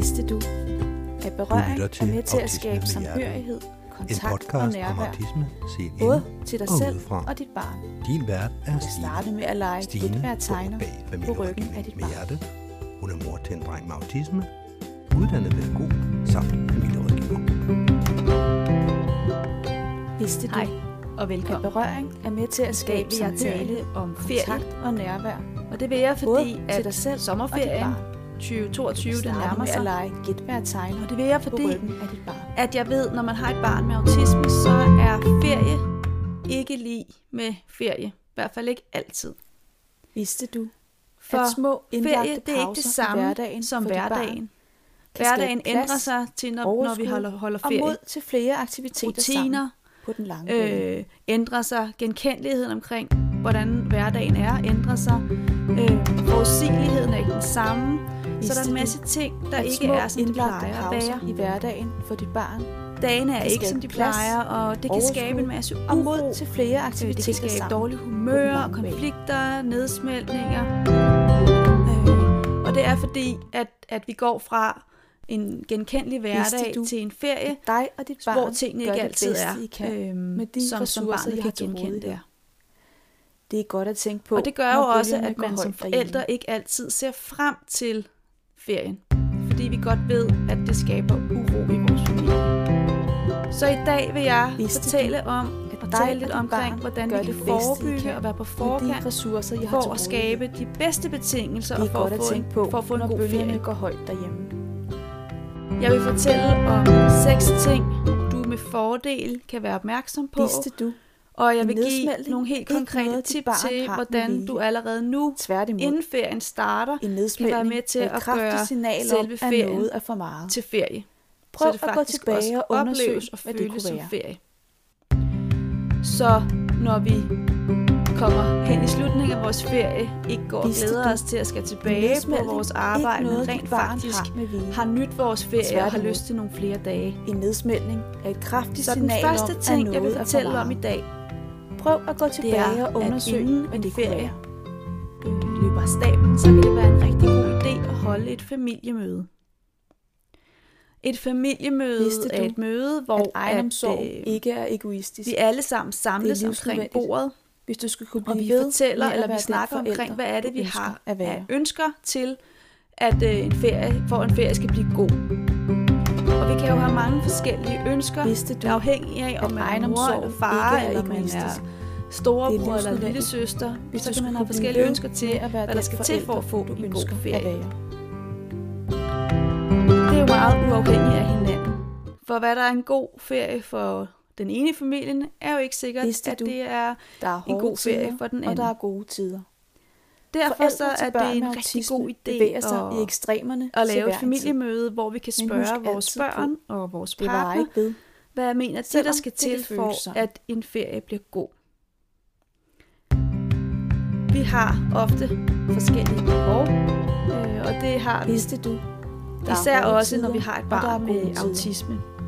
Vidste du, at berøring til er med til at skabe samhørighed, En kontakt og podcast om nærvær, autisme set både til dig og selv udefra. og dit barn. Din vært er kan starte Stine. med at lege Stine gætvær står tegner bag på ryggen af dit barn. hjerte. Hun er mor til en dreng med autisme, uddannet pædagog samt familierådgiver. Vidste du, Hej og at velkommen. berøring er med til at skabe vil jeg samhørighed, tale om ferie, kontakt og nærvær, og det vil jeg, både fordi til at dig selv og dit sommerferien barn. 2022 Du den kan starte nærmer sig. lege gætvær tegner Og det vil jeg, fordi af dit barn. at jeg ved, når man har et barn med autisme, så er ferie ikke lige med ferie. I hvert fald ikke altid. Vidste du, For at små ferie, det er ikke det samme hverdagen som hverdagen. Hverdagen plads ændrer sig til, når, når vi holder, holder og ferie. mod til flere aktiviteter sammen Rutiner på den lange bane. øh, ændrer sig. Genkendeligheden omkring, hvordan hverdagen er, ændrer sig. Øh, forudsigeligheden er ikke den samme. Så der er en masse ting, der at ikke er, som de plejer at være. i hverdagen for dit barn Dagene er ikke, som de plads, plejer, og det kan skabe en masse og uro. til flere Øh, Det aktiviteter kan skabe sammen. dårlig humør, bane. konflikter, nedsmeltninger. Øh, og det er fordi, at, at vi går fra en genkendelig hverdag du, til en ferie, Dig og dit barn hvor tingene ikke altid bedste, er, I kan, øhm, med de som, som barnet kan genkende det. Det er godt at tænke på, Og det gør jo også, at man som forældre ikke altid ser frem til ferien. Fordi vi godt ved, at det skaber uro i vores familie. Så i dag vil jeg Vidste fortælle om at og dig lidt omkring, hvordan vi kan forebygge kan og være på forkant de ressourcer, I har for til at skabe de bedste betingelser og for at at få, tænke en, på, for at få en god ferie. går højt derhjemme. Jeg vil fortælle om seks ting, du med fordel kan være opmærksom på. Vidste du, Og jeg vil give nogle helt konkrete noget, dit tip barn til, hvordan vilje? du allerede nu, tværtimod, inden ferien starter, kan være med til at gøre signal selve om, at ferien noget er for meget. til ferie. Prøv så det at gå tilbage og undersøge, og hvad det kunne som være. ferie. Så når vi kommer hen i slutningen af vores ferie, ikke går og glæder os til at skal tilbage på vores arbejde, men rent faktisk har har nyt vores ferie og har lyst til nogle flere dage. En nedsmeltning er et kraftigt Så den signal første om, ting, jeg vil fortælle om i dag, Prøv at gå tilbage er, og undersøge, inden en ferie, løber af stablen, så kan det være en rigtig god idé at holde et familiemøde. Et familiemøde Vidste er du, et møde, hvor At egenomsorg at, øh, ikke er egoistisk. vi alle sammen samles omkring bordet, Hvis du skal kunne og blive vi ved fortæller, eller vi snakker omkring, hvad er det, du vi har at være. af ønsker til, at øh, en ferie, for en ferie skal blive god. Og vi kan jo have mange forskellige ønsker, Vidste du, afhængig af, om man er mor eller far, er eller man er storebror eller lille søster. Hvis Så kan man have forskellige ønsker til, at være hvad der skal til for at få du en god ferie. Det er jo meget uafhængigt af hinanden. For hvad der er en god ferie for den ene i familien, er jo ikke sikkert, Vidste at det er Der er en god ferie for den og anden. der er gode tider. Derfor Forældre så er det en rigtig god idé sig at, i ekstremerne at lave et familiemøde, hvor vi kan spørge vores på, børn og vores tid. Det partner, ikke hvad mener de, Selvom der skal det til for, sådan. at en ferie bliver god. Vi har ofte forskellige behov, øh, og det har vi Vidste du, der især også, når vi har et og barn med autisme.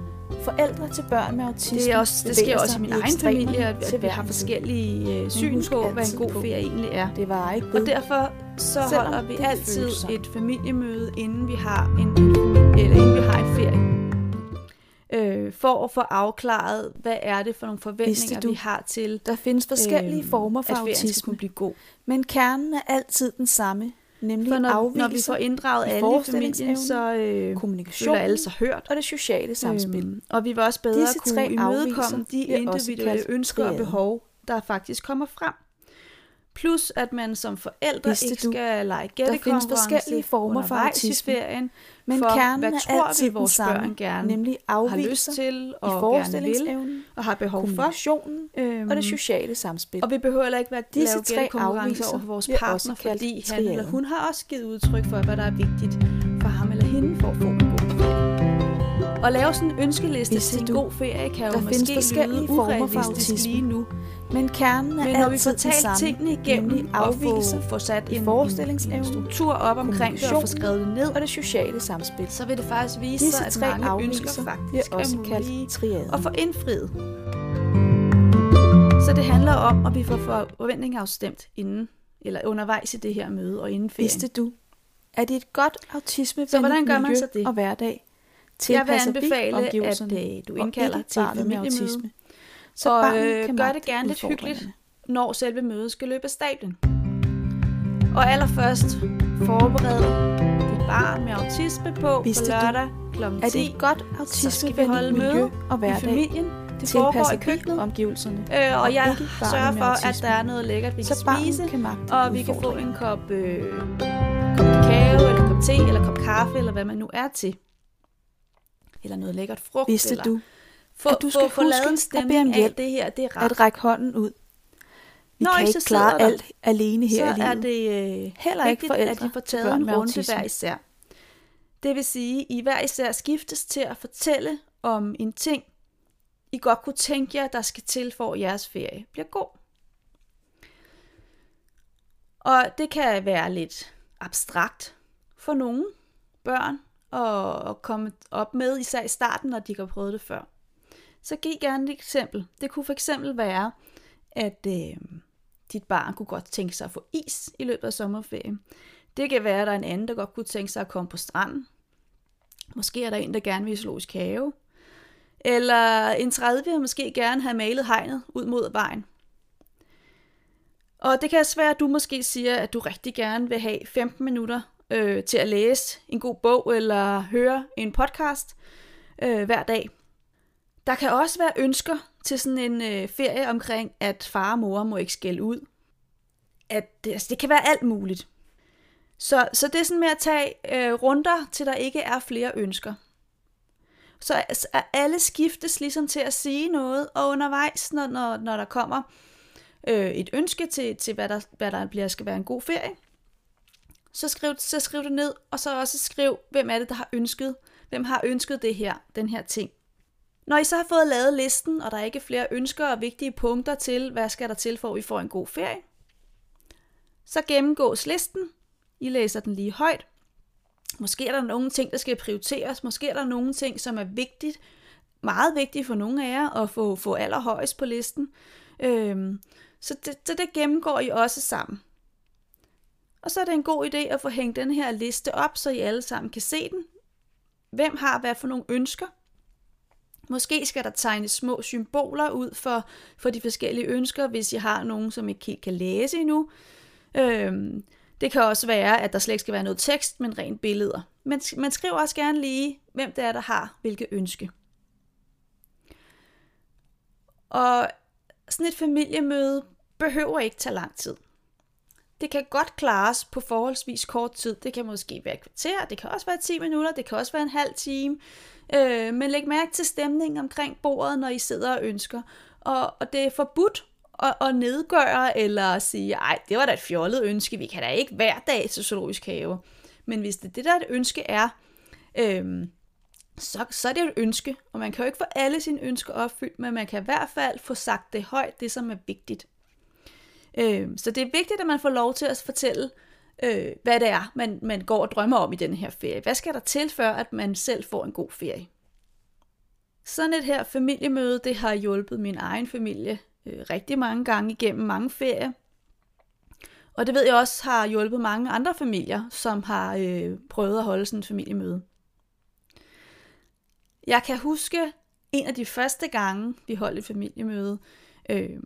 Forældre til børn med autisme Det, er også, det sker også i min egen familie, at, at vi har forskellige øh, syn på, hvad en god ferie egentlig er. Det var ikke ved. Og derfor så Selvom holder vi altid et familiemøde, inden vi har en, en eller inden vi har en ferie. Øh, for at få afklaret, hvad er det for nogle forventninger, du, vi har til, Der findes forskellige øhm, former for at autisme, kunne blive god. men kernen er altid den samme, nemlig For når, når vi får inddraget alle i familien, så øh, kommunikation føler alle sig hørt. og det sociale samspil. Øhm, og vi vil også bedre Disse kunne imødekomme de individuelle ønsker og behov, der faktisk kommer frem. Plus at man som forældre Vidste ikke du, skal lege findes gættekonkurrence forskellige former for autisme, i ferien, Men for kernen hvad er tror altid vi, vores samme, børn gerne nemlig har lyst til i og gerne vil forestillingsevnen, og har behov for. Øhm, og det sociale samspil. og vi behøver heller ikke være Disse lave tre afvigelser over for vores partner, fordi han eller hun har også givet udtryk for, hvad der er vigtigt for ham eller hende for at få en god ferie. At lave sådan en ønskeliste Vidste til en du, god ferie kan jo der findes måske lyde urealistisk lige nu. Men kernen er Men når vi får talt tingene igennem nemlig og afvigelser få, få sat i en, en, en struktur op omkring det og få kommunikation skrevet det ned, og det sociale samspil. så vil det faktisk vise Disse sig, at mange ønsker faktisk også er mulige kaldt triaden. at få indfriet. Så det handler om, at vi får forventninger afstemt inden, eller undervejs i det her møde og inden ferien. Vidste du, Er det et godt autisme Så hvordan gør man så det? og hverdag? Jeg vil Tilpasser vi anbefale, at omgivelserne øh, du og indkalder til et familiemøde, autisme? Så og øh, kan gør det gerne lidt hyggeligt, når selve mødet skal løbe af stablen. Og allerførst forbered dit barn med autisme på Vidste på lørdag kl. 10. Er det et godt vi autismevenligt holde miljø møde og i hverdag? familien. Det foregår i køkkenet. omgivelserne? Øh, og jeg ikke barnet sørger for, at der er noget lækkert, vi kan Så spise. kan Og vi kan få en kop, øh, kop kakao, eller kop te, eller kop kaffe, eller hvad man nu er til. Eller noget lækkert frugt. Vidste eller du, få, at du skal få, få lavet en at stemning af, det her, det er rart. at række hånden ud? Vi Når kan I ikke klare der, alt alene her så i livet. er det øh, Heller ikke forældre at I får taget en runde hver især. Det vil sige, at I hver især skiftes til at fortælle om en ting, I godt kunne tænke jer, der skal til for at jeres ferie bliver god. Og det kan være lidt abstrakt for nogle børn at at komme op med, især i starten, når de ikke har prøvet det før. Så giv gerne et eksempel. Det kunne for eksempel være, at øh, dit barn kunne godt tænke sig at få is i løbet af sommerferien. Det kan være, at der er en anden, der godt kunne tænke sig at komme på stranden. Måske er der en, der gerne vil i zoologisk have. Eller en tredje vil måske gerne have malet hegnet ud mod vejen. Og det kan også være, at du måske siger, at du rigtig gerne vil have 15 minutter øh, til at læse en god bog eller høre en podcast øh, hver dag. Der kan også være ønsker til sådan en øh, ferie omkring, at far og mor må ikke skælde ud. At, altså, det kan være alt muligt. Så, så det er sådan med at tage øh, runder, til der ikke er flere ønsker. Så altså, alle skiftes ligesom til at sige noget, og undervejs, når, når, når der kommer øh, et ønske til, til hvad, der, hvad der bliver, skal være en god ferie, så skriv, så skriv det ned, og så også skriv, hvem er det, der har ønsket, hvem har ønsket det her, den her ting. Når I så har fået lavet listen, og der er ikke flere ønsker og vigtige punkter til, hvad skal der til, for at I får en god ferie, så gennemgås listen. I læser den lige højt. Måske er der nogle ting, der skal prioriteres. Måske er der nogle ting, som er vigtigt, meget vigtigt for nogle af jer at få, få allerhøjst på listen. Øhm, så, det, så det gennemgår I også sammen. Og så er det en god idé at få hængt den her liste op, så I alle sammen kan se den. Hvem har hvad for nogle ønsker? Måske skal der tegnes små symboler ud for, for de forskellige ønsker, hvis I har nogen, som ikke helt kan læse endnu. Øhm, det kan også være, at der slet ikke skal være noget tekst, men rent billeder. Men man skriver også gerne lige, hvem det er, der har hvilke ønske. Og sådan et familiemøde behøver ikke tage lang tid. Det kan godt klares på forholdsvis kort tid. Det kan måske være et kvarter, det kan også være 10 minutter, det kan også være en halv time. Øh, men læg mærke til stemningen omkring bordet, når I sidder og ønsker. Og, og det er forbudt at, at nedgøre eller sige, ej, det var da et fjollet ønske, vi kan da ikke hver dag til zoologisk have. Men hvis det det der et ønske er, øh, så, så er det jo et ønske, og man kan jo ikke få alle sine ønsker opfyldt, men man kan i hvert fald få sagt det højt, det som er vigtigt. Øh, så det er vigtigt, at man får lov til at fortælle, øh, hvad det er, man, man går og drømmer om i den her ferie. Hvad skal der til, før at man selv får en god ferie? Sådan et her familiemøde, det har hjulpet min egen familie øh, rigtig mange gange igennem mange ferier. Og det ved jeg også har hjulpet mange andre familier, som har øh, prøvet at holde sådan et familiemøde. Jeg kan huske en af de første gange, vi holdt et familiemøde, øh,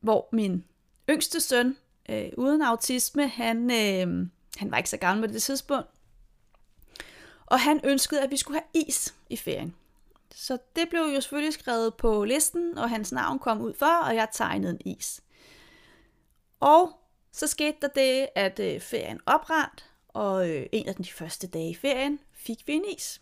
hvor min yngste søn, øh, uden autisme, han, øh, han var ikke så gammel på det tidspunkt, og han ønskede, at vi skulle have is i ferien. Så det blev jo selvfølgelig skrevet på listen, og hans navn kom ud for, og jeg tegnede en is. Og så skete der det, at øh, ferien oprandt, og øh, en af de første dage i ferien fik vi en is.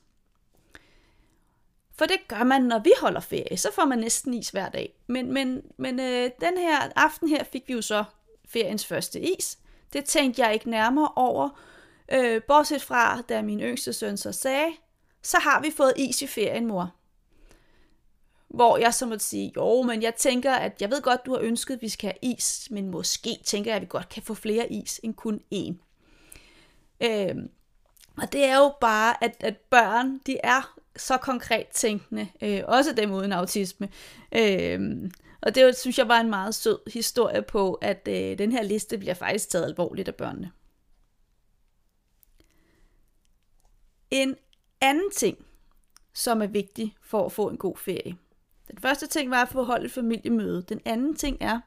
For det gør man, når vi holder ferie. Så får man næsten is hver dag. Men, men, men øh, den her aften her fik vi jo så feriens første is. Det tænkte jeg ikke nærmere over. Øh, bortset fra, da min yngste søn så sagde, så har vi fået is i ferien, mor. Hvor jeg så måtte sige, jo, men jeg tænker, at jeg ved godt, du har ønsket, at vi skal have is, men måske tænker jeg, at vi godt kan få flere is end kun én. Øh, og det er jo bare, at, at børn, de er så konkret tænkende, øh, også dem uden autisme. Øh, og det synes jeg var en meget sød historie på, at øh, den her liste bliver faktisk taget alvorligt af børnene. En anden ting, som er vigtig for at få en god ferie. Den første ting var at få holdt et familiemøde. Den anden ting er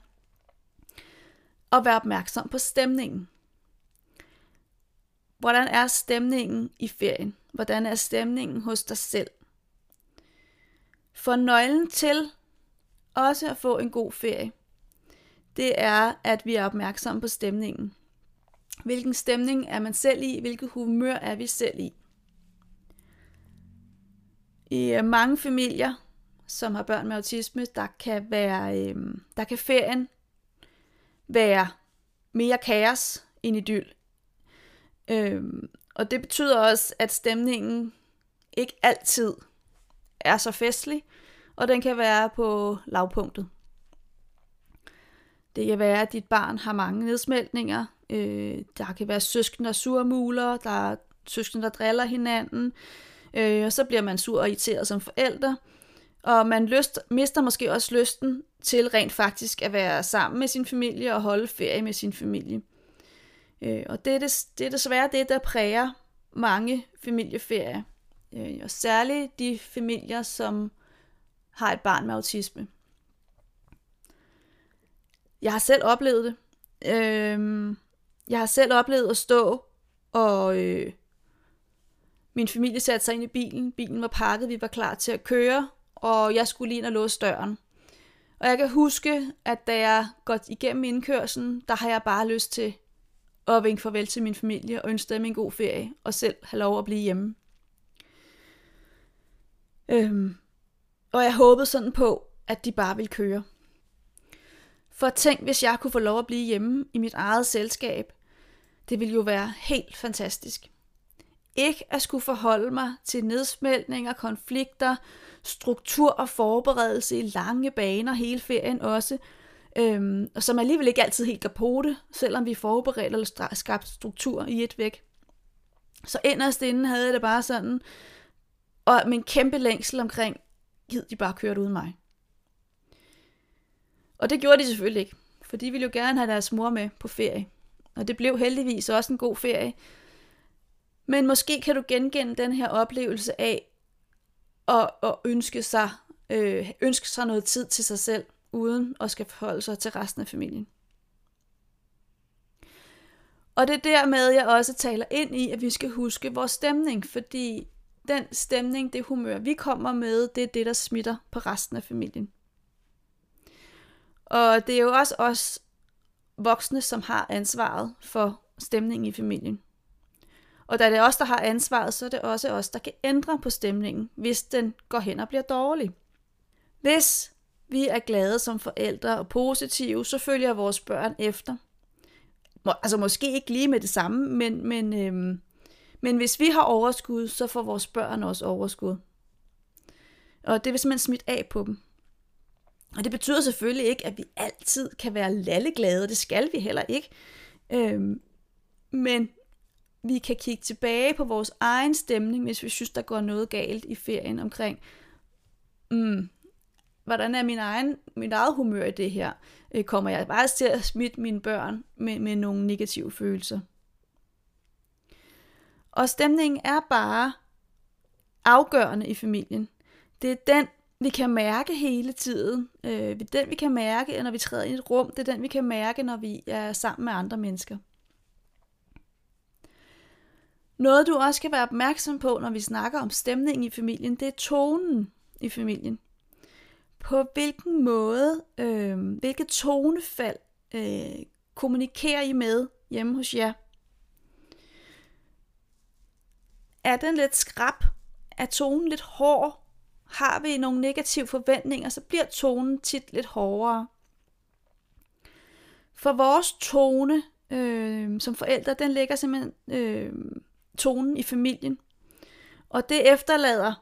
at være opmærksom på stemningen. Hvordan er stemningen i ferien? Hvordan er stemningen hos dig selv? For nøglen til også at få en god ferie, det er, at vi er opmærksomme på stemningen. Hvilken stemning er man selv i? Hvilket humør er vi selv i? I øh, mange familier, som har børn med autisme, der kan være, øh, der kan ferien være mere kaos end idyll. Øh, og det betyder også, at stemningen ikke altid er så festlig, og den kan være på lavpunktet. Det kan være, at dit barn har mange nedsmeltninger. Øh, der kan være søskende, der surmuler. Der er søskende, der driller hinanden. Øh, og så bliver man sur og irriteret som forælder. Og man lyst, mister måske også lysten til rent faktisk at være sammen med sin familie og holde ferie med sin familie. Øh, og det er, det, det er desværre det, der præger mange familieferier. Øh, og særligt de familier, som har et barn med autisme. Jeg har selv oplevet det. Øh, jeg har selv oplevet at stå og øh, min familie satte sig ind i bilen. Bilen var pakket, vi var klar til at køre, og jeg skulle lige ind og låse døren. Og jeg kan huske, at da jeg går igennem indkørselen, der har jeg bare lyst til at vinke farvel til min familie og ønske dem en god ferie, og selv have lov at blive hjemme. Øhm, og jeg håbede sådan på, at de bare ville køre. For tænk, hvis jeg kunne få lov at blive hjemme i mit eget selskab. Det ville jo være helt fantastisk. Ikke at skulle forholde mig til nedsmeltninger, konflikter, struktur og forberedelse i lange baner hele ferien også, øhm, og som alligevel ikke altid helt går på det, selvom vi forberedte eller skabte struktur i et væk. Så inderst inden havde jeg det bare sådan, og med en kæmpe længsel omkring, gid de bare kørte uden mig. Og det gjorde de selvfølgelig ikke, for de ville jo gerne have deres mor med på ferie. Og det blev heldigvis også en god ferie. Men måske kan du genkende den her oplevelse af at, at ønske, sig, øh, ønske sig noget tid til sig selv, uden at skal forholde sig til resten af familien. Og det er dermed, jeg også taler ind i, at vi skal huske vores stemning, fordi den stemning, det humør, vi kommer med, det er det, der smitter på resten af familien. Og det er jo også os voksne, som har ansvaret for stemningen i familien. Og da det er os, der har ansvaret, så er det også os, der kan ændre på stemningen, hvis den går hen og bliver dårlig. Hvis vi er glade som forældre og positive, så følger vores børn efter. Altså måske ikke lige med det samme, men, men, øhm, men hvis vi har overskud, så får vores børn også overskud. Og det vil simpelthen smidt af på dem. Og det betyder selvfølgelig ikke, at vi altid kan være lalleglade, det skal vi heller ikke. Øhm, men vi kan kigge tilbage på vores egen stemning, hvis vi synes, der går noget galt i ferien omkring, mm, hvordan er min egen, mit eget humør i det her? Øh, kommer jeg bare til at smitte mine børn med, med nogle negative følelser? Og stemningen er bare afgørende i familien. Det er den, vi kan mærke hele tiden. Øh, det er den, vi kan mærke, når vi træder ind i et rum. Det er den, vi kan mærke, når vi er sammen med andre mennesker. Noget, du også skal være opmærksom på, når vi snakker om stemningen i familien, det er tonen i familien. På hvilken måde, øh, hvilket tonefald øh, kommunikerer I med hjemme hos jer? Er den lidt skrab? Er tonen lidt hård? Har vi nogle negative forventninger, så bliver tonen tit lidt hårdere. For vores tone øh, som forældre, den lægger simpelthen øh, tonen i familien. Og det efterlader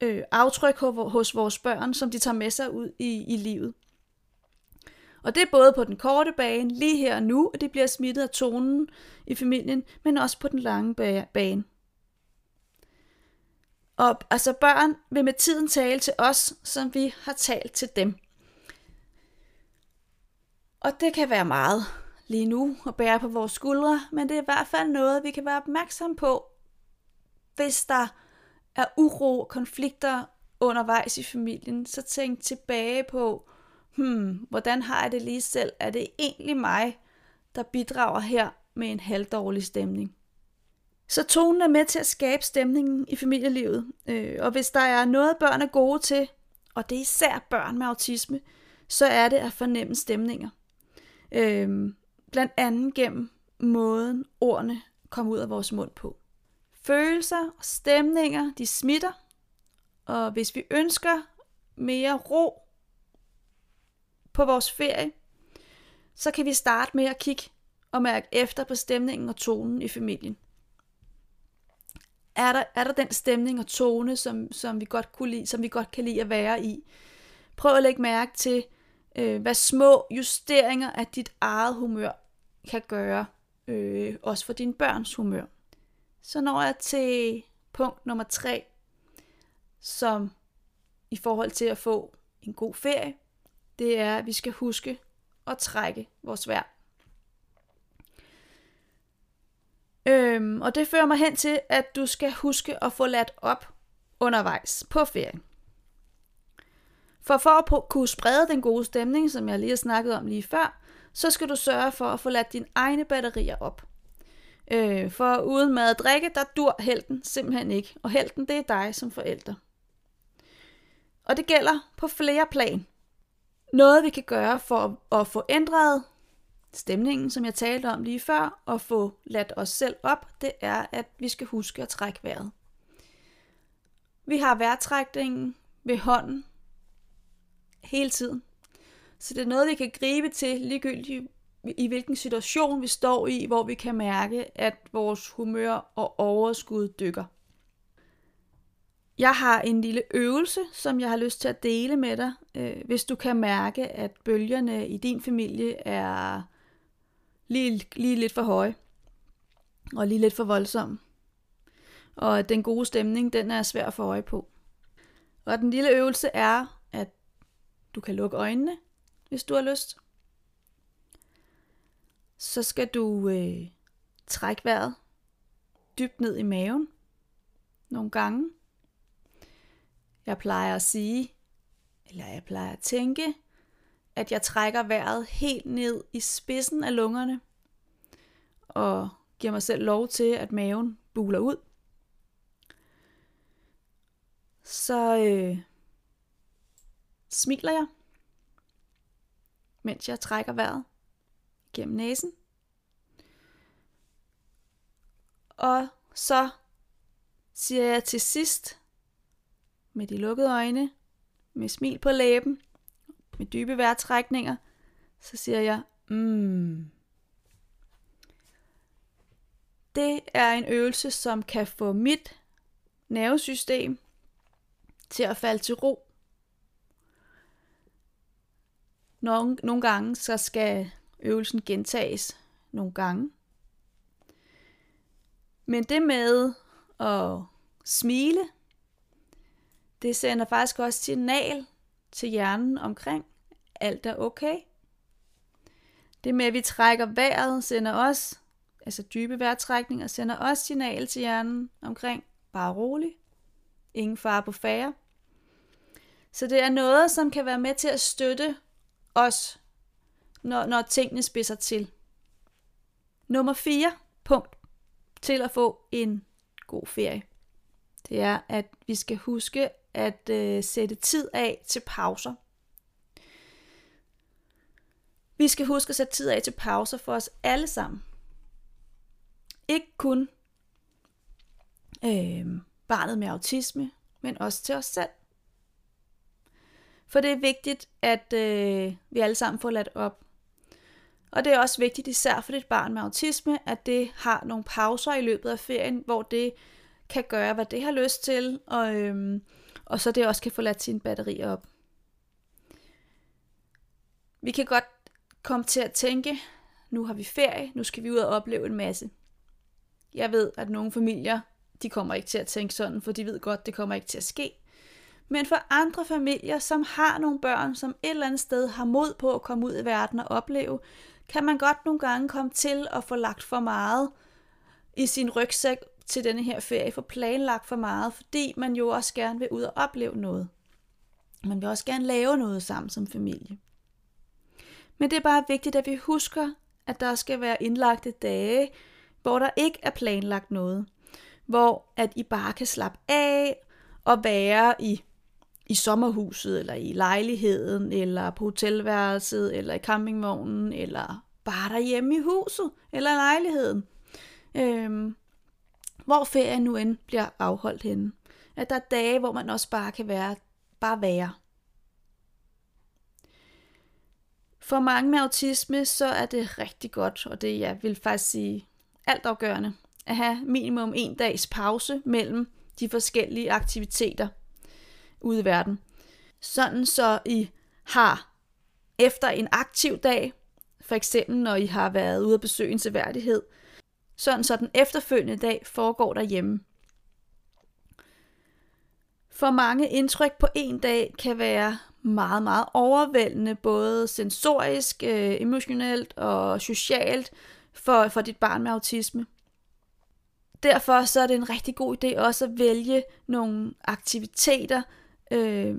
øh, aftryk hos vores børn, som de tager med sig ud i, i livet. Og det er både på den korte bane, lige her og nu, og det bliver smittet af tonen i familien, men også på den lange bane. Og altså børn vil med tiden tale til os, som vi har talt til dem. Og det kan være meget lige nu at bære på vores skuldre, men det er i hvert fald noget, vi kan være opmærksom på, hvis der er uro og konflikter undervejs i familien, så tænk tilbage på, hmm, hvordan har jeg det lige selv? Er det egentlig mig, der bidrager her med en halvdårlig stemning? Så tonen er med til at skabe stemningen i familielivet. Øh, og hvis der er noget, børn er gode til, og det er især børn med autisme, så er det at fornemme stemninger. Øh, blandt andet gennem måden ordene kommer ud af vores mund på. Følelser og stemninger, de smitter, og hvis vi ønsker mere ro på vores ferie, så kan vi starte med at kigge og mærke efter på stemningen og tonen i familien. Er der, er der den stemning og tone, som, som, vi godt kunne lide, som vi godt kan lide at være i? Prøv at lægge mærke til, øh, hvad små justeringer af dit eget humør kan gøre, øh, også for dine børns humør. Så når jeg til punkt nummer tre, som i forhold til at få en god ferie, det er, at vi skal huske at trække vores vejr. Øhm, og det fører mig hen til, at du skal huske at få ladt op undervejs på ferien. For for at kunne sprede den gode stemning, som jeg lige har snakket om lige før, så skal du sørge for at få ladt dine egne batterier op. Øh, for uden mad og drikke, der dur helten simpelthen ikke. Og helten, det er dig som forælder. Og det gælder på flere plan. Noget vi kan gøre for at få ændret stemningen, som jeg talte om lige før, og få ladt os selv op, det er, at vi skal huske at trække vejret. Vi har vejrtrækningen ved hånden hele tiden. Så det er noget, vi kan gribe til ligegyldigt i hvilken situation vi står i, hvor vi kan mærke, at vores humør og overskud dykker. Jeg har en lille øvelse, som jeg har lyst til at dele med dig, øh, hvis du kan mærke, at bølgerne i din familie er lige, lige lidt for høje og lige lidt for voldsomme. Og at den gode stemning, den er svær at få øje på. Og den lille øvelse er, at du kan lukke øjnene, hvis du har lyst. Så skal du øh, trække vejret dybt ned i maven nogle gange. Jeg plejer at sige, eller jeg plejer at tænke, at jeg trækker vejret helt ned i spidsen af lungerne, og giver mig selv lov til, at maven buler ud. Så øh, smiler jeg, mens jeg trækker vejret gennem næsen. Og så siger jeg til sidst, med de lukkede øjne, med smil på læben, med dybe vejrtrækninger, så siger jeg, mm. Det er en øvelse, som kan få mit nervesystem til at falde til ro. Nogle, nogle gange så skal øvelsen gentages nogle gange. Men det med at smile, det sender faktisk også signal til hjernen omkring, alt er okay. Det med, at vi trækker vejret, sender også, altså dybe vejrtrækninger, sender også signal til hjernen omkring, bare rolig, ingen fare på færre. Så det er noget, som kan være med til at støtte os, når, når tingene spidser til. Nummer 4 punkt til at få en god ferie. Det er, at vi skal huske at øh, sætte tid af til pauser. Vi skal huske at sætte tid af til pauser for os alle sammen. Ikke kun øh, barnet med autisme, men også til os selv. For det er vigtigt, at øh, vi alle sammen får ladt op. Og det er også vigtigt, især for dit barn med autisme, at det har nogle pauser i løbet af ferien, hvor det kan gøre, hvad det har lyst til, og, øhm, og så det også kan få ladt sine batterier op. Vi kan godt komme til at tænke, nu har vi ferie, nu skal vi ud og opleve en masse. Jeg ved, at nogle familier, de kommer ikke til at tænke sådan, for de ved godt, det kommer ikke til at ske. Men for andre familier, som har nogle børn, som et eller andet sted har mod på at komme ud i verden og opleve, kan man godt nogle gange komme til at få lagt for meget i sin rygsæk til denne her ferie få planlagt for meget, fordi man jo også gerne vil ud og opleve noget. Man vil også gerne lave noget sammen som familie. Men det er bare vigtigt, at vi husker, at der skal være indlagte dage, hvor der ikke er planlagt noget. Hvor at I bare kan slappe af og være i, i sommerhuset, eller i lejligheden, eller på hotelværelset, eller i campingvognen, eller bare derhjemme i huset, eller i lejligheden. Øhm, hvor ferien nu end bliver afholdt henne. At der er dage, hvor man også bare kan være, bare være. For mange med autisme, så er det rigtig godt, og det jeg vil faktisk sige altafgørende, at have minimum en dags pause mellem de forskellige aktiviteter ude i verden. Sådan så I har efter en aktiv dag, for eksempel når I har været ude at besøge en seværdighed, sådan så den efterfølgende dag foregår derhjemme. For mange indtryk på en dag kan være meget, meget overvældende, både sensorisk, øh, emotionelt og socialt for, for dit barn med autisme. Derfor så er det en rigtig god idé også at vælge nogle aktiviteter, øh,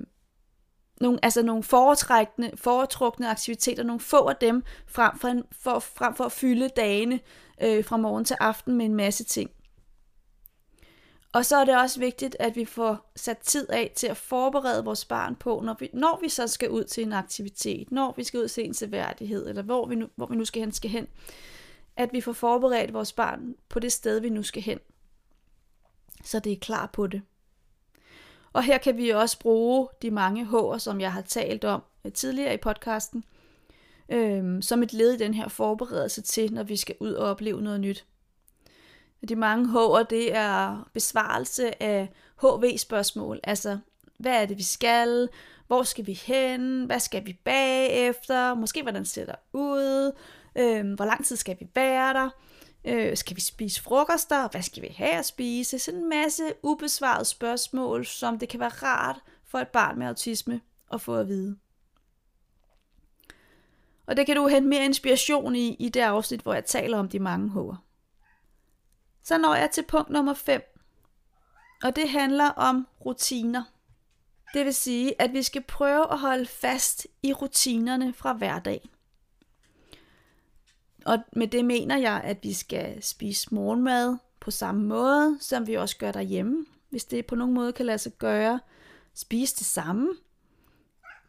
nogle, altså nogle foretrækkende, foretrukne aktiviteter, nogle få af dem, frem for, en, for, frem for at fylde dagene øh, fra morgen til aften med en masse ting. Og så er det også vigtigt, at vi får sat tid af til at forberede vores barn på, når vi, når vi så skal ud til en aktivitet, når vi skal ud til en seværdighed, eller hvor vi nu, hvor vi nu skal hen, skal hen, at vi får forberedt vores barn på det sted, vi nu skal hen. Så det er klar på det. Og her kan vi også bruge de mange H'er, som jeg har talt om øh, tidligere i podcasten, øh, som et led i den her forberedelse til, når vi skal ud og opleve noget nyt. De mange H'er, det er besvarelse af HV-spørgsmål, altså hvad er det, vi skal, hvor skal vi hen, hvad skal vi bagefter, måske hvordan ser der ud, øh, hvor lang tid skal vi være der, øh, skal vi spise frokoster, hvad skal vi have at spise, sådan en masse ubesvarede spørgsmål, som det kan være rart for et barn med autisme at få at vide. Og det kan du hente mere inspiration i, i det afsnit, hvor jeg taler om de mange hår. Så når jeg til punkt nummer 5, og det handler om rutiner. Det vil sige, at vi skal prøve at holde fast i rutinerne fra hverdagen. Og med det mener jeg, at vi skal spise morgenmad på samme måde, som vi også gør derhjemme, hvis det på nogen måde kan lade sig gøre. Spise det samme,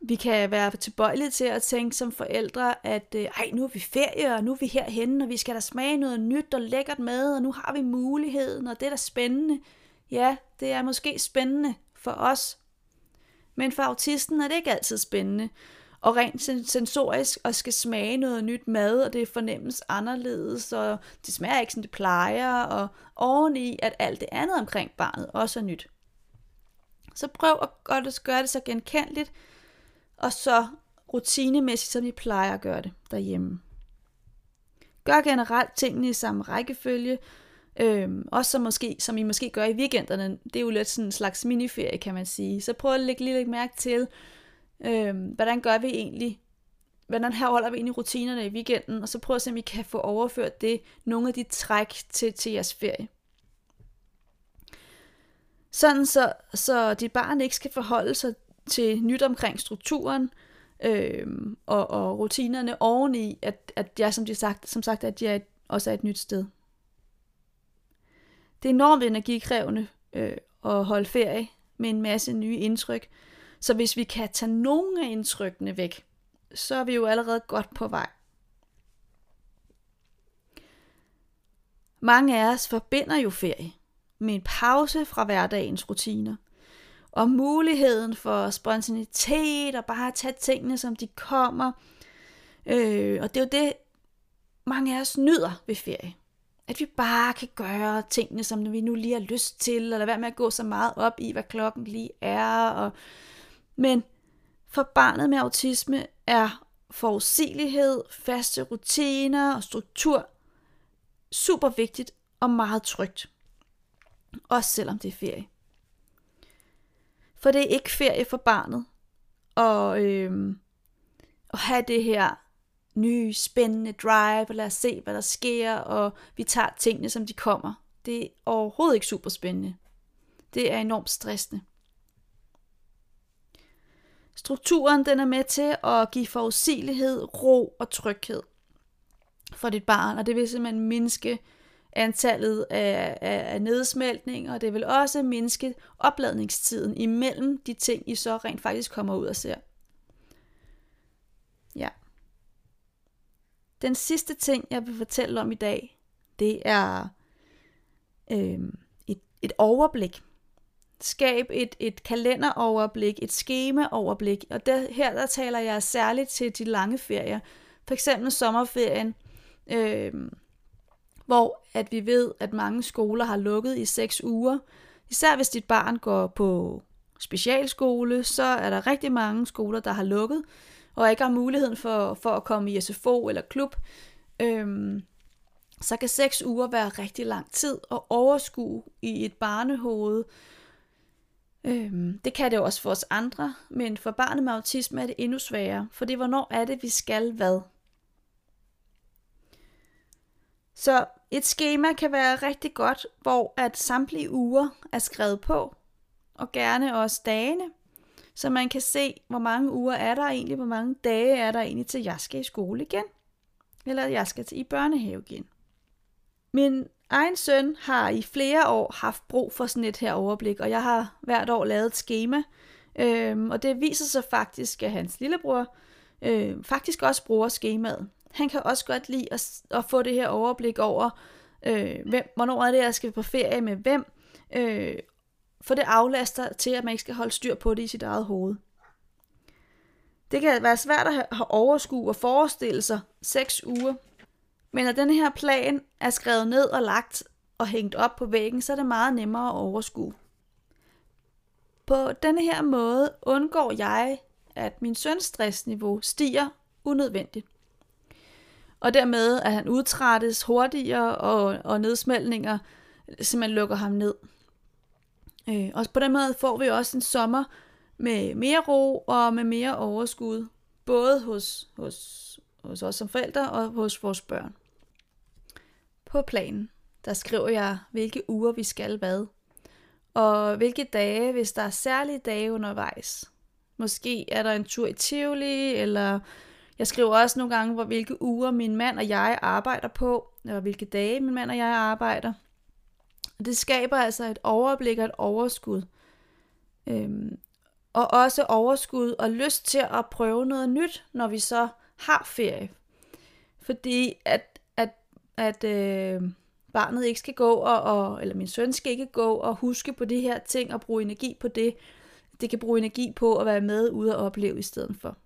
vi kan være tilbøjelige til at tænke som forældre, at øh, ej, nu er vi ferie, og nu er vi herhenne, og vi skal da smage noget nyt og lækkert mad, og nu har vi muligheden, og det er da spændende. Ja, det er måske spændende for os. Men for autisten er det ikke altid spændende. Og rent sensorisk og skal smage noget nyt mad, og det fornemmes anderledes, og det smager ikke, som det plejer, og oveni, at alt det andet omkring barnet også er nyt. Så prøv at gøre det så genkendeligt, og så rutinemæssigt, som I plejer at gøre det derhjemme. Gør generelt tingene i samme rækkefølge, øhm, også som, måske, som I måske gør i weekenderne. Det er jo lidt sådan en slags miniferie, kan man sige. Så prøv at lægge lige lidt mærke til, øhm, hvordan gør vi egentlig, hvordan her holder vi egentlig rutinerne i weekenden, og så prøv at se, om I kan få overført det, nogle af de træk til, til jeres ferie. Sådan så, så dit barn ikke skal forholde sig til nyt omkring strukturen øh, og, og rutinerne oveni, at, at jeg som, de sagt, som sagt, at jeg er også er et nyt sted. Det er enormt energikrævende øh, at holde ferie med en masse nye indtryk, så hvis vi kan tage nogle af indtrykkene væk, så er vi jo allerede godt på vej. Mange af os forbinder jo ferie med en pause fra hverdagens rutiner – og muligheden for spontanitet og bare at tage tingene, som de kommer. Øh, og det er jo det, mange af os nyder ved ferie. At vi bare kan gøre tingene, som vi nu lige har lyst til, eller være med at gå så meget op i, hvad klokken lige er. Og... Men for barnet med autisme er forudsigelighed, faste rutiner og struktur super vigtigt og meget trygt. Også selvom det er ferie. For det er ikke ferie for barnet. Og øh, at have det her nye, spændende drive, og lad os se, hvad der sker, og vi tager tingene, som de kommer. Det er overhovedet ikke super spændende. Det er enormt stressende. Strukturen den er med til at give forudsigelighed, ro og tryghed for dit barn, og det vil simpelthen mindske antallet af, af, af nedsmeltning, og det vil også mindske opladningstiden imellem de ting, I så rent faktisk kommer ud og ser. Ja. Den sidste ting, jeg vil fortælle om i dag, det er øh, et, et overblik. Skab et, et kalenderoverblik, et skemaoverblik, og der, her der taler jeg særligt til de lange ferier, for eksempel sommerferien, øh, hvor at vi ved, at mange skoler har lukket i seks uger. Især hvis dit barn går på specialskole, så er der rigtig mange skoler, der har lukket, og ikke har muligheden for, for at komme i SFO eller klub. Øhm, så kan seks uger være rigtig lang tid at overskue i et barnehoved. Øhm, det kan det jo også for os andre, men for barnet med autisme er det endnu sværere, for det hvornår er det, vi skal hvad. Så et schema kan være rigtig godt, hvor at samtlige uger er skrevet på, og gerne også dagene, så man kan se, hvor mange uger er der egentlig, hvor mange dage er der egentlig til, jeg skal i skole igen, eller jeg skal til i børnehave igen. Men egen søn har i flere år haft brug for sådan et her overblik, og jeg har hvert år lavet et schema, øhm, og det viser sig faktisk, at hans lillebror øh, faktisk også bruger skemaet. Han kan også godt lide at, at få det her overblik over, øh, hvem, hvornår er det, jeg skal på ferie med hvem, øh, for det aflaster til, at man ikke skal holde styr på det i sit eget hoved. Det kan være svært at have overskue og forestille sig seks uger, men når den her plan er skrevet ned og lagt og hængt op på væggen, så er det meget nemmere at overskue. På denne her måde undgår jeg, at min søns stressniveau stiger unødvendigt og dermed at han udtrættes hurtigere, og, og nedsmeltninger simpelthen lukker ham ned. Øh, og på den måde får vi også en sommer med mere ro og med mere overskud, både hos, hos, hos os som forældre og hos vores børn. På planen, der skriver jeg, hvilke uger vi skal hvad, og hvilke dage, hvis der er særlige dage undervejs. Måske er der en tur i Tivoli, eller jeg skriver også nogle gange, hvor hvilke uger min mand og jeg arbejder på, eller hvilke dage min mand og jeg arbejder. Det skaber altså et overblik og et overskud. Øhm, og også overskud og lyst til at prøve noget nyt, når vi så har ferie. Fordi at, at, at øh, barnet ikke skal gå, og, og, eller min søn skal ikke gå og huske på de her ting og bruge energi på det. Det kan bruge energi på at være med ude og opleve i stedet for.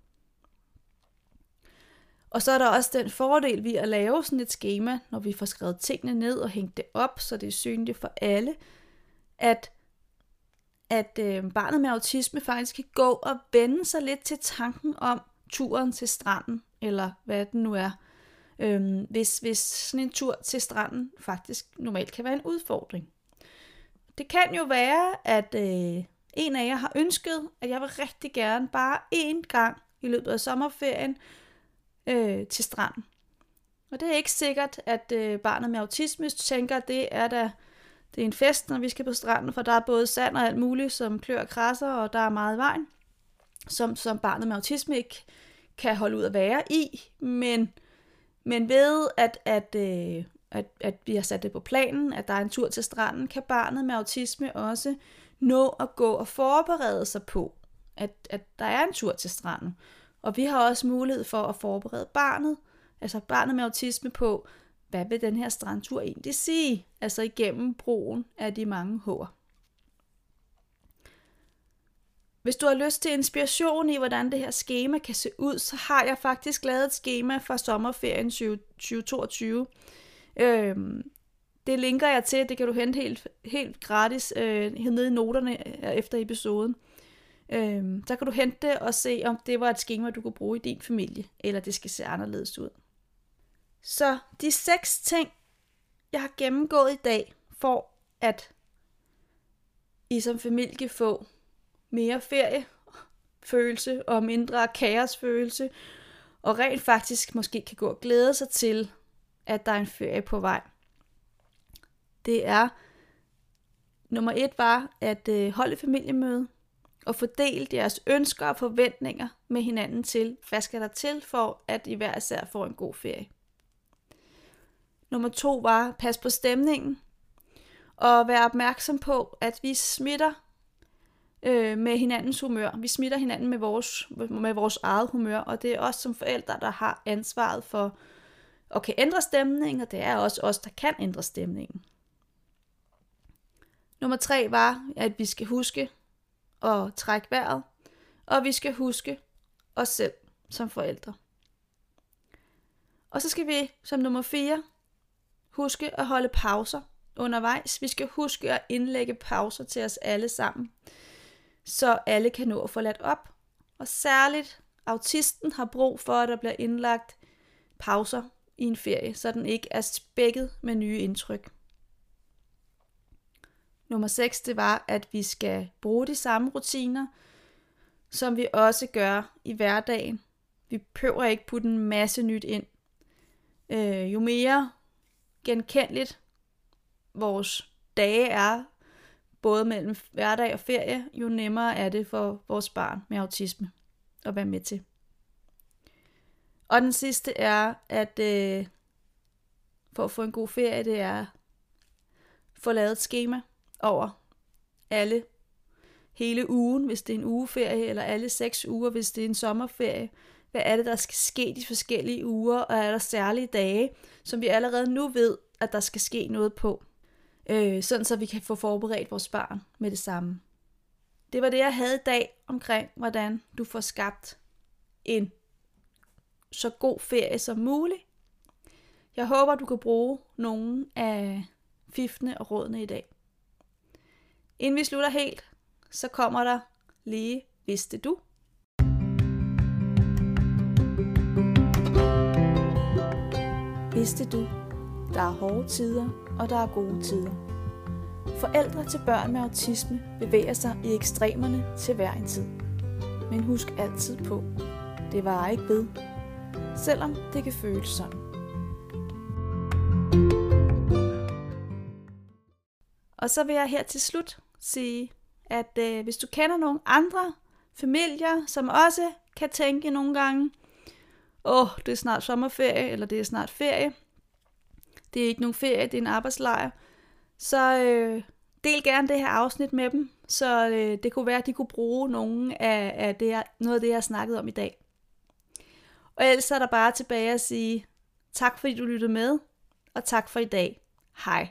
Og så er der også den fordel ved at lave sådan et schema, når vi får skrevet tingene ned og hængt det op, så det er synligt for alle, at, at øh, barnet med autisme faktisk kan gå og vende sig lidt til tanken om turen til stranden, eller hvad det nu er. Øhm, hvis, hvis sådan en tur til stranden faktisk normalt kan være en udfordring. Det kan jo være, at øh, en af jer har ønsket, at jeg vil rigtig gerne bare én gang i løbet af sommerferien øh, til stranden. Og det er ikke sikkert, at øh, barnet med autisme tænker, at det er da det er en fest, når vi skal på stranden, for der er både sand og alt muligt, som klør og krasser, og der er meget vejen, som, som barnet med autisme ikke kan holde ud at være i. Men, men ved, at, at, øh, at, at vi har sat det på planen, at der er en tur til stranden, kan barnet med autisme også nå at gå og forberede sig på, at, at der er en tur til stranden. Og vi har også mulighed for at forberede barnet, altså barnet med autisme på, hvad vil den her strandtur egentlig sige? Altså igennem brugen af de mange hår. Hvis du har lyst til inspiration i, hvordan det her schema kan se ud, så har jeg faktisk lavet et schema fra sommerferien 2022. Øhm, det linker jeg til, det kan du hente helt, helt gratis øh, nede i noterne øh, efter episoden. Øhm, så kan du hente det og se, om det var et schema, du kunne bruge i din familie, eller det skal se anderledes ud. Så de seks ting, jeg har gennemgået i dag, for at I som familie kan få mere feriefølelse og mindre kaosfølelse, og rent faktisk måske kan gå og glæde sig til, at der er en ferie på vej. det er, nummer et var at øh, holde familiemøde og fordele jeres ønsker og forventninger med hinanden til, hvad skal der til for, at I hver især får en god ferie. Nummer to var, pas på stemningen, og være opmærksom på, at vi smitter øh, med hinandens humør. Vi smitter hinanden med vores, med vores eget humør, og det er os som forældre, der har ansvaret for at kan ændre stemningen, og det er også os, der kan ændre stemningen. Nummer tre var, at vi skal huske at trække vejret, og vi skal huske os selv som forældre. Og så skal vi som nummer 4 huske at holde pauser undervejs. Vi skal huske at indlægge pauser til os alle sammen, så alle kan nå at få ladt op. Og særligt autisten har brug for, at der bliver indlagt pauser i en ferie, så den ikke er spækket med nye indtryk. Nummer 6, det var, at vi skal bruge de samme rutiner, som vi også gør i hverdagen. Vi prøver ikke putte en masse nyt ind. Øh, jo mere genkendeligt vores dage er, både mellem hverdag og ferie, jo nemmere er det for vores barn med autisme at være med til. Og den sidste er, at øh, for at få en god ferie, det er få lavet et schema over alle hele ugen, hvis det er en ugeferie, eller alle seks uger, hvis det er en sommerferie. Hvad er det, der skal ske de forskellige uger, og er der særlige dage, som vi allerede nu ved, at der skal ske noget på, øh, sådan så vi kan få forberedt vores barn med det samme. Det var det, jeg havde i dag omkring, hvordan du får skabt en så god ferie som muligt. Jeg håber, du kan bruge nogle af fiftene og rådene i dag. Inden vi slutter helt, så kommer der lige Vidste du? Vidste du? Der er hårde tider, og der er gode tider. Forældre til børn med autisme bevæger sig i ekstremerne til hver en tid. Men husk altid på, det var ikke ved, selvom det kan føles sådan. Og så vil jeg her til slut sige, at øh, hvis du kender nogle andre familier, som også kan tænke nogle gange, åh, oh, det er snart sommerferie, eller det er snart ferie, det er ikke nogen ferie, det er en arbejdslejr, så øh, del gerne det her afsnit med dem, så øh, det kunne være, at de kunne bruge nogle af, af det, jeg, noget af det, jeg har snakket om i dag. Og ellers er der bare tilbage at sige tak, fordi du lyttede med, og tak for i dag. Hej.